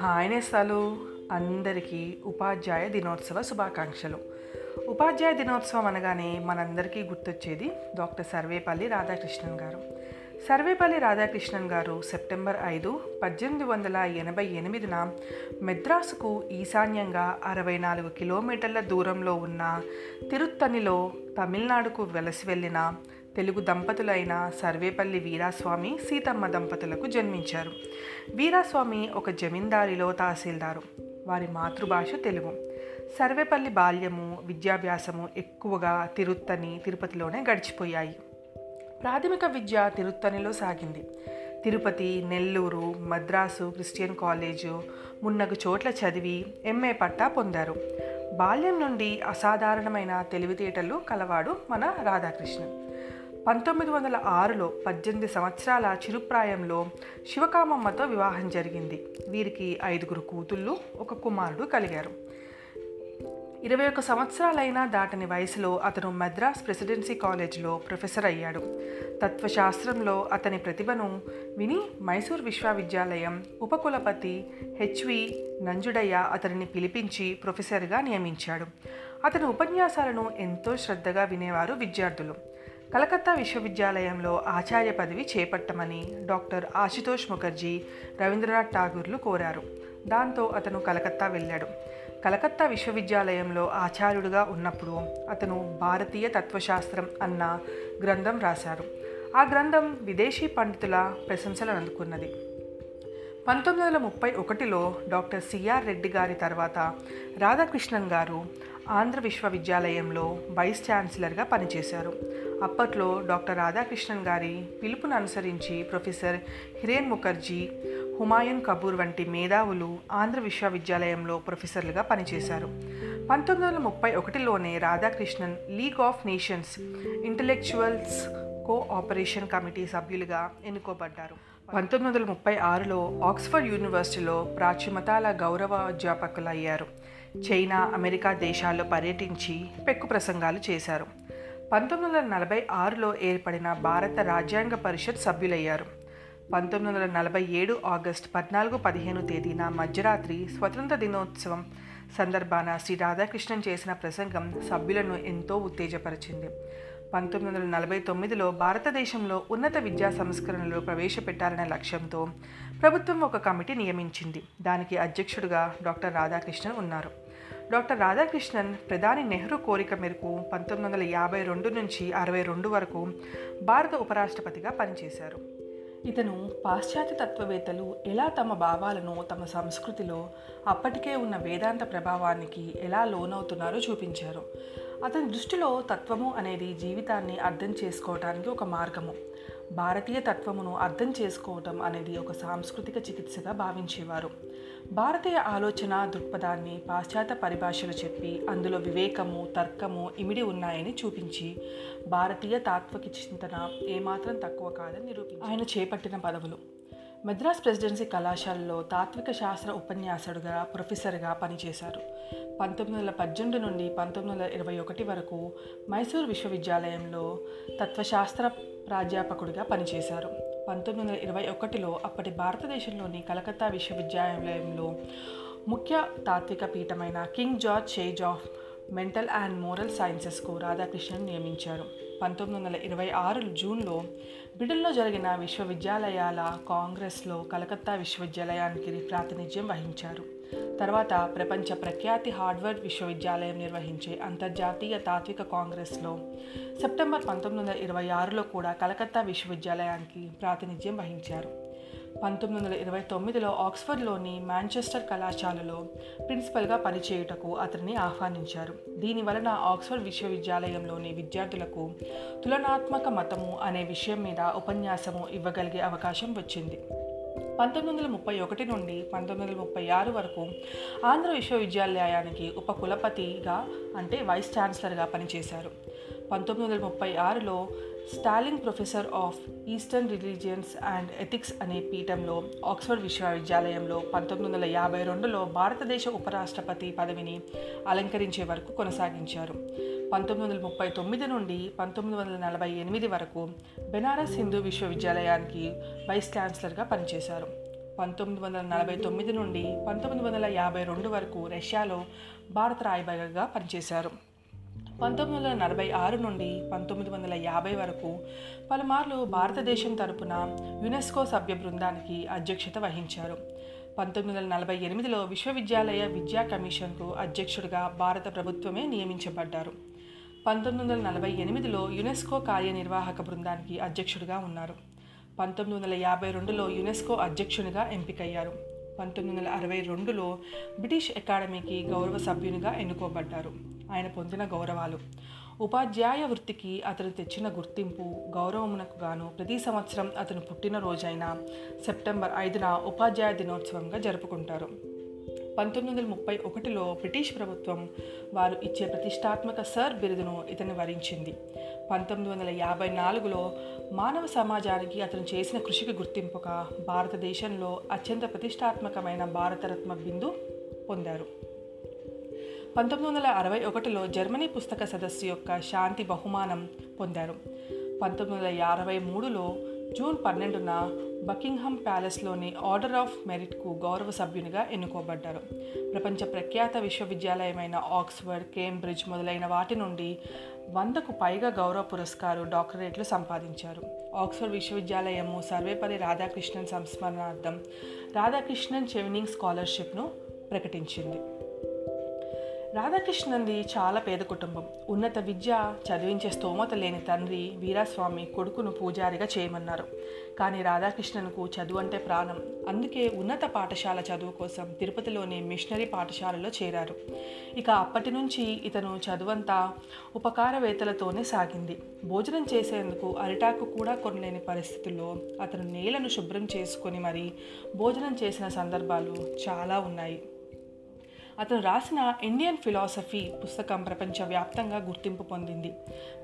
హాయనేస్తాలు అందరికీ ఉపాధ్యాయ దినోత్సవ శుభాకాంక్షలు. ఉపాధ్యాయ దినోత్సవం అనగానే మనందరికీ గుర్తొచ్చేది డాక్టర్ సర్వేపల్లి రాధాకృష్ణన్ గారు. సర్వేపల్లి రాధాకృష్ణన్ గారు సెప్టెంబర్ ఐదు పద్దెనిమిది వందల ఎనభై ఎనిమిదిన మెద్రాసుకు ఈశాన్యంగా అరవై నాలుగు కిలోమీటర్ల దూరంలో ఉన్న తిరుత్తనిలో తమిళనాడుకు వెలసి వెళ్ళిన తెలుగు దంపతులైన సర్వేపల్లి వీరాస్వామి సీతమ్మ దంపతులకు జన్మించారు. వీరాస్వామి ఒక జమీందారిలో తహసీల్దారు. వారి మాతృభాష తెలుగు. సర్వేపల్లి బాల్యము విద్యాభ్యాసము ఎక్కువగా తిరుత్తని తిరుపతిలోనే గడిచిపోయాయి. ప్రాథమిక విద్య తిరుత్తనిలో సాగింది. తిరుపతి నెల్లూరు మద్రాసు క్రిస్టియన్ కాలేజు మున్నగు చోట్ల చదివి ఎంఏ పట్టా పొందారు. బాల్యం నుండి అసాధారణమైన తెలివితేటలు కలవాడు మన రాధాకృష్ణన్ పంతొమ్మిది వందల ఆరులో పద్దెనిమిది సంవత్సరాల చిరుప్రాయంలో శివకామమ్మతో వివాహం జరిగింది. వీరికి ఐదుగురు కూతుళ్ళు ఒక కుమారుడు కలిగారు. ఇరవై ఒక్క సంవత్సరాలైనా దాటని వయసులో అతను మద్రాస్ ప్రెసిడెన్సీ కాలేజ్లో ప్రొఫెసర్ అయ్యాడు. తత్వశాస్త్రంలో అతని ప్రతిభను విని మైసూర్ విశ్వవిద్యాలయం ఉపకులపతి హెచ్వి నంజుడయ్య అతనిని పిలిపించి ప్రొఫెసర్గా నియమించాడు. అతని ఉపన్యాసాలను ఎంతో శ్రద్ధగా వినేవారు విద్యార్థులు. కలకత్తా విశ్వవిద్యాలయంలో ఆచార్య పదవి చేపట్టమని డాక్టర్ ఆశుతోష్ ముఖర్జీ రవీంద్రనాథ్ ఠాగూర్లు కోరారు. దాంతో అతను కలకత్తా వెళ్ళాడు. కలకత్తా విశ్వవిద్యాలయంలో ఆచార్యుడిగా ఉన్నప్పుడు అతను భారతీయ తత్వశాస్త్రం అన్న గ్రంథం రాశారు. ఆ గ్రంథం విదేశీ పండితుల ప్రశంసలు అందుకున్నది. పంతొమ్మిది వందల ముప్పై ఒకటిలో డాక్టర్ సిఆర్ రెడ్డి గారి తర్వాత రాధాకృష్ణన్ గారు ఆంధ్ర విశ్వవిద్యాలయంలో వైస్ ఛాన్సలర్గా పనిచేశారు. అప్పట్లో డాక్టర్ రాధాకృష్ణన్ గారి పిలుపును అనుసరించి ప్రొఫెసర్ హిరేన్ ముఖర్జీ హుమాయూన్ కపూర్ వంటి మేధావులు ఆంధ్ర విశ్వవిద్యాలయంలో ప్రొఫెసర్లుగా పనిచేశారు. పంతొమ్మిది వందల ముప్పై ఒకటిలోనే Radhakrishnan League of Nations intellectuals cooperation committee సభ్యులుగా ఎన్నుకోబడ్డారు. పంతొమ్మిది వందల ముప్పై ఆరులో ఆక్స్ఫర్డ్ యూనివర్సిటీలో ప్రాచ్యమతాల గౌరవ అధ్యాపకులయ్యారు. చైనా అమెరికా దేశాల్లో పర్యటించి పెక్కు ప్రసంగాలు చేశారు. పంతొమ్మిది వందల నలభై ఆరులో ఏర్పడిన భారత రాజ్యాంగ పరిషత్ సభ్యులయ్యారు. పంతొమ్మిది వందల నలభై ఏడు ఆగస్టు పద్నాలుగు పదిహేను తేదీన మధ్యరాత్రి స్వతంత్ర దినోత్సవం సందర్భాన శ్రీ రాధాకృష్ణన్ చేసిన ప్రసంగం సభ్యులను ఎంతో ఉత్తేజపరిచింది. పంతొమ్మిది వందల నలభై తొమ్మిదిలో భారతదేశంలో ఉన్నత విద్యా సంస్కరణలు ప్రవేశపెట్టాలనే లక్ష్యంతో ప్రభుత్వం ఒక కమిటీ నియమించింది. దానికి అధ్యక్షుడిగా డాక్టర్ రాధాకృష్ణన్ ఉన్నారు. డాక్టర్ రాధాకృష్ణన్ ప్రధాని నెహ్రూ కోరిక మేరకు పంతొమ్మిది వందల యాభై రెండు నుంచి అరవై రెండు వరకు భారత ఉపరాష్ట్రపతిగా పనిచేశారు. ఇతను పాశ్చాత్య తత్వవేత్తలు ఎలా తమ భావాలను తమ సంస్కృతిలో అప్పటికే ఉన్న వేదాంత ప్రభావానికి ఎలా లోనవుతున్నారో చూపించారు. అతని దృష్టిలో తత్వము అనేది జీవితాన్ని అర్థం చేసుకోవడానికి ఒక మార్గము. భారతీయ తత్వమును అర్థం చేసుకోవటం అనేది ఒక సాంస్కృతిక చికిత్సగా భావించేవారు. భారతీయ ఆలోచన దృక్పథాన్ని పాశ్చాత్య పరిభాషలు చెప్పి అందులో వివేకము తర్కము ఇమిడి ఉన్నాయని చూపించి భారతీయ తాత్విక చింతన ఏమాత్రం తక్కువ కాదని నిరూపించి ఆయన చేపట్టిన పదవులు. మద్రాస్ ప్రెసిడెన్సీ కళాశాలలో తాత్విక శాస్త్ర ఉపన్యాసకుడుగా ప్రొఫెసర్గా పనిచేశారు. పంతొమ్మిది వందల పద్దెనిమిది నుండి పంతొమ్మిది వందల ఇరవై ఒకటి వరకు మైసూర్ విశ్వవిద్యాలయంలో తత్వశాస్త్ర ప్రాధ్యాపకుడిగా పనిచేశారు. పంతొమ్మిది వందల ఇరవై ఒకటిలో అప్పటి భారతదేశంలోని కలకత్తా విశ్వవిద్యాలయంలో ముఖ్య తాత్విక పీఠమైన King George chair of mental and moral సైన్సెస్కు Radhakrishnan నియమించారు. పంతొమ్మిది వందల ఇరవై ఆరు జూన్లో బ్రిటన్లో జరిగిన విశ్వవిద్యాలయాల కాంగ్రెస్లో కలకత్తా విశ్వవిద్యాలయానికి ప్రాతినిధ్యం వహించారు. తర్వాత ప్రపంచ ప్రఖ్యాతి హార్డ్వర్డ్ విశ్వవిద్యాలయం నిర్వహించే అంతర్జాతీయ తాత్విక కాంగ్రెస్లో సెప్టెంబర్ పంతొమ్మిది వందల ఇరవై ఆరులో కూడా కలకత్తా విశ్వవిద్యాలయానికి ప్రాతినిధ్యం వహించారు. పంతొమ్మిది వందల ఇరవై తొమ్మిదిలో ఆక్స్ఫర్డ్లోని మాంచెస్టర్ కళాశాలలో ప్రిన్సిపల్గా పనిచేయుటకు అతన్ని ఆహ్వానించారు. దీని వలన ఆక్స్ఫర్డ్ విశ్వవిద్యాలయంలోని విద్యార్థులకు తులనాత్మక మతము అనే విషయం మీద ఉపన్యాసము ఇవ్వగలిగే అవకాశం వచ్చింది. పంతొమ్మిది వందల ముప్పై ఒకటి నుండి పంతొమ్మిది వందల ముప్పై ఆరు వరకు ఆంధ్ర విశ్వవిద్యాలయానికి ఉప కులపతిగా అంటే వైస్ ఛాన్సలర్గా పనిచేశారు. పంతొమ్మిది వందల ముప్పై ఆరులో Stalin professor of eastern religions and ethics అనే పీఠంలో ఆక్స్ఫర్డ్ విశ్వవిద్యాలయంలో పంతొమ్మిది వందల యాభై రెండులో భారతదేశ ఉపరాష్ట్రపతి పదవిని అలంకరించే వరకు కొనసాగించారు. పంతొమ్మిది వందల ముప్పై తొమ్మిది నుండి పంతొమ్మిది వందల నలభై ఎనిమిది వరకు బెనారస్ హిందూ విశ్వవిద్యాలయానికి వైస్ ఛాన్సలర్గా పనిచేశారు. పంతొమ్మిది వందల నలభై తొమ్మిది నుండి పంతొమ్మిది వందల యాభై రెండు వరకు రష్యాలో భారత రాయబారిగా పనిచేశారు. పంతొమ్మిది వందల నలభై ఆరు నుండి పంతొమ్మిది వందల యాభై వరకు పలుమార్లు భారతదేశం తరపున యునెస్కో సభ్య బృందానికి అధ్యక్షత వహించారు. పంతొమ్మిది వందల నలభై ఎనిమిదిలో విశ్వవిద్యాలయ విద్యా కమిషన్కు అధ్యక్షుడిగా భారత ప్రభుత్వమే నియమించబడ్డారు. పంతొమ్మిది వందల నలభై ఎనిమిదిలో యునెస్కో కార్యనిర్వాహక బృందానికి అధ్యక్షుడిగా ఉన్నారు. పంతొమ్మిది వందల యాభై రెండులో యునెస్కో అధ్యక్షునిగా ఎంపికయ్యారు. పంతొమ్మిది వందల అరవై రెండులో బ్రిటిష్ అకాడమీకి గౌరవ సభ్యునిగా ఎన్నుకోబడ్డారు. ఆయన పొందిన గౌరవాలు. ఉపాధ్యాయ వృత్తికి అతను తెచ్చిన గుర్తింపు గౌరవమునకు గాను ప్రతి సంవత్సరం అతను పుట్టినరోజైన సెప్టెంబర్ ఐదున ఉపాధ్యాయ దినోత్సవంగా జరుపుకుంటారు. పంతొమ్మిది వందల ముప్పై ఒకటిలో బ్రిటిష్ ప్రభుత్వం వారు ఇచ్చే ప్రతిష్టాత్మక సర్ బిరుదును ఇతన్ని వరించింది. పంతొమ్మిది వందల యాభై నాలుగులో మానవ సమాజానికి అతను చేసిన కృషికి గుర్తింపుగా భారతదేశంలో అత్యంత ప్రతిష్టాత్మకమైన భారతరత్న బిందు పొందారు. పంతొమ్మిది వందల అరవై ఒకటిలో జర్మనీ పుస్తక సదస్సు యొక్క శాంతి బహుమానం పొందారు. పంతొమ్మిది వందల అరవై మూడులో జూన్ పన్నెండున బకింగ్హామ్ ప్యాలెస్లోని ఆర్డర్ ఆఫ్ మెరిట్కు గౌరవ సభ్యునిగా ఎన్నుకోబడ్డారు. ప్రపంచ ప్రఖ్యాత విశ్వవిద్యాలయమైన ఆక్స్ఫర్డ్ కేంబ్రిడ్జ్ మొదలైన వాటి నుండి వందకు పైగా గౌరవ పురస్కారు డాక్టరేట్లు సంపాదించారు. ఆక్స్ఫర్డ్ విశ్వవిద్యాలయము సర్వేపల్లి రాధాకృష్ణన్ సంస్మరణార్థం రాధాకృష్ణన్ చెవినింగ్ స్కాలర్షిప్ను ప్రకటించింది. రాధాకృష్ణంది చాలా పేద కుటుంబం. ఉన్నత విద్య చదివించే స్తోమత లేని తండ్రి వీరాస్వామి కొడుకును పూజారిగా చేయమన్నారు. కానీ రాధాకృష్ణన్కు చదువు అంటే ప్రాణం. అందుకే ఉన్నత పాఠశాల చదువు కోసం తిరుపతిలోని మిషనరీ పాఠశాలలో చేరారు. ఇక అప్పటి నుంచి ఇతను చదువంతా ఉపకారవేత్తలతోనే సాగింది. భోజనం చేసేందుకు అరిటాకు కూడా కొనలేని పరిస్థితుల్లో అతను నేలను శుభ్రం చేసుకొని మరి భోజనం చేసిన సందర్భాలు చాలా ఉన్నాయి. అతను రాసిన ఇండియన్ ఫిలాసఫీ పుస్తకం ప్రపంచవ్యాప్తంగా గుర్తింపు పొందింది.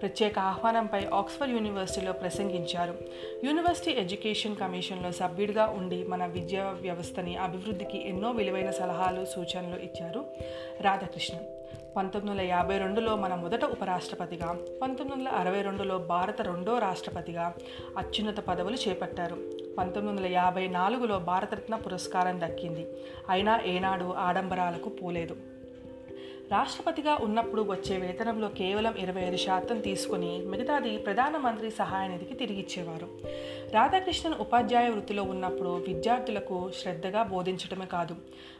ప్రత్యేక ఆహ్వానంపై ఆక్స్ఫర్డ్ యూనివర్సిటీలో ప్రసంగించారు. యూనివర్సిటీ ఎడ్యుకేషన్ కమిషన్లో సభ్యుడిగా ఉండి మన విద్యా వ్యవస్థని అభివృద్ధికి ఎన్నో విలువైన సలహాలు సూచనలు ఇచ్చారు రాధాకృష్ణన్ పంతొమ్మిది వందల యాభై రెండులో మన మొదట ఉపరాష్ట్రపతిగా పంతొమ్మిది వందల అరవై రెండులో భారత రెండో రాష్ట్రపతిగా అత్యున్నత పదవులు చేపట్టారు. పంతొమ్మిది వందల యాభై నాలుగులో భారతరత్న పురస్కారం దక్కింది. అయినా ఏనాడు ఆడంబరాలకు పోలేదు. రాష్ట్రపతిగా ఉన్నప్పుడు వచ్చే వేతనంలో కేవలం ఇరవై ఐదు శాతం తీసుకుని మిగతాది ప్రధానమంత్రి సహాయ నిధికి తిరిగిచ్చేవారు రాధాకృష్ణన్ ఉపాధ్యాయ వృత్తిలో ఉన్నప్పుడు విద్యార్థులకు శ్రద్ధగా బోధించడమే కాదు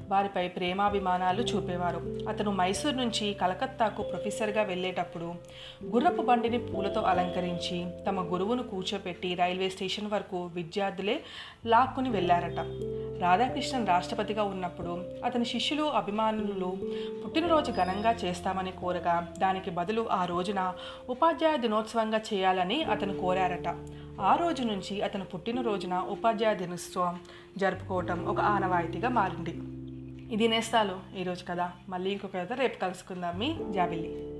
వారిపై ప్రేమాభిమానాలు చూపేవారు. అతను మైసూర్ నుంచి కలకత్తాకు ప్రొఫెసర్గా వెళ్ళేటప్పుడు గుర్రపు బండిని పూలతో అలంకరించి తమ గురువును కూర్చోపెట్టి రైల్వే స్టేషన్ వరకు విద్యార్థులే లాక్కుని వెళ్ళారట రాధాకృష్ణన్ రాష్ట్రపతిగా ఉన్నప్పుడు అతని శిష్యులు అభిమానులు పుట్టినరోజు ఘనంగా చేస్తామని కోరగా దానికి బదులు ఆ రోజున ఉపాధ్యాయ దినోత్సవంగా చేయాలని అతను కోరారట. ఆ రోజు నుంచి అతను పుట్టినరోజున ఉపాధ్యాయ దినోత్సవం జరుపుకోవటం ఒక ఆనవాయితీగా మారింది. ఇది నేస్తాలు ఈరోజు కదా మళ్ళీ ఇంకొక కథ రేపు కలుసుకుందాం మీ జాబిల్లి.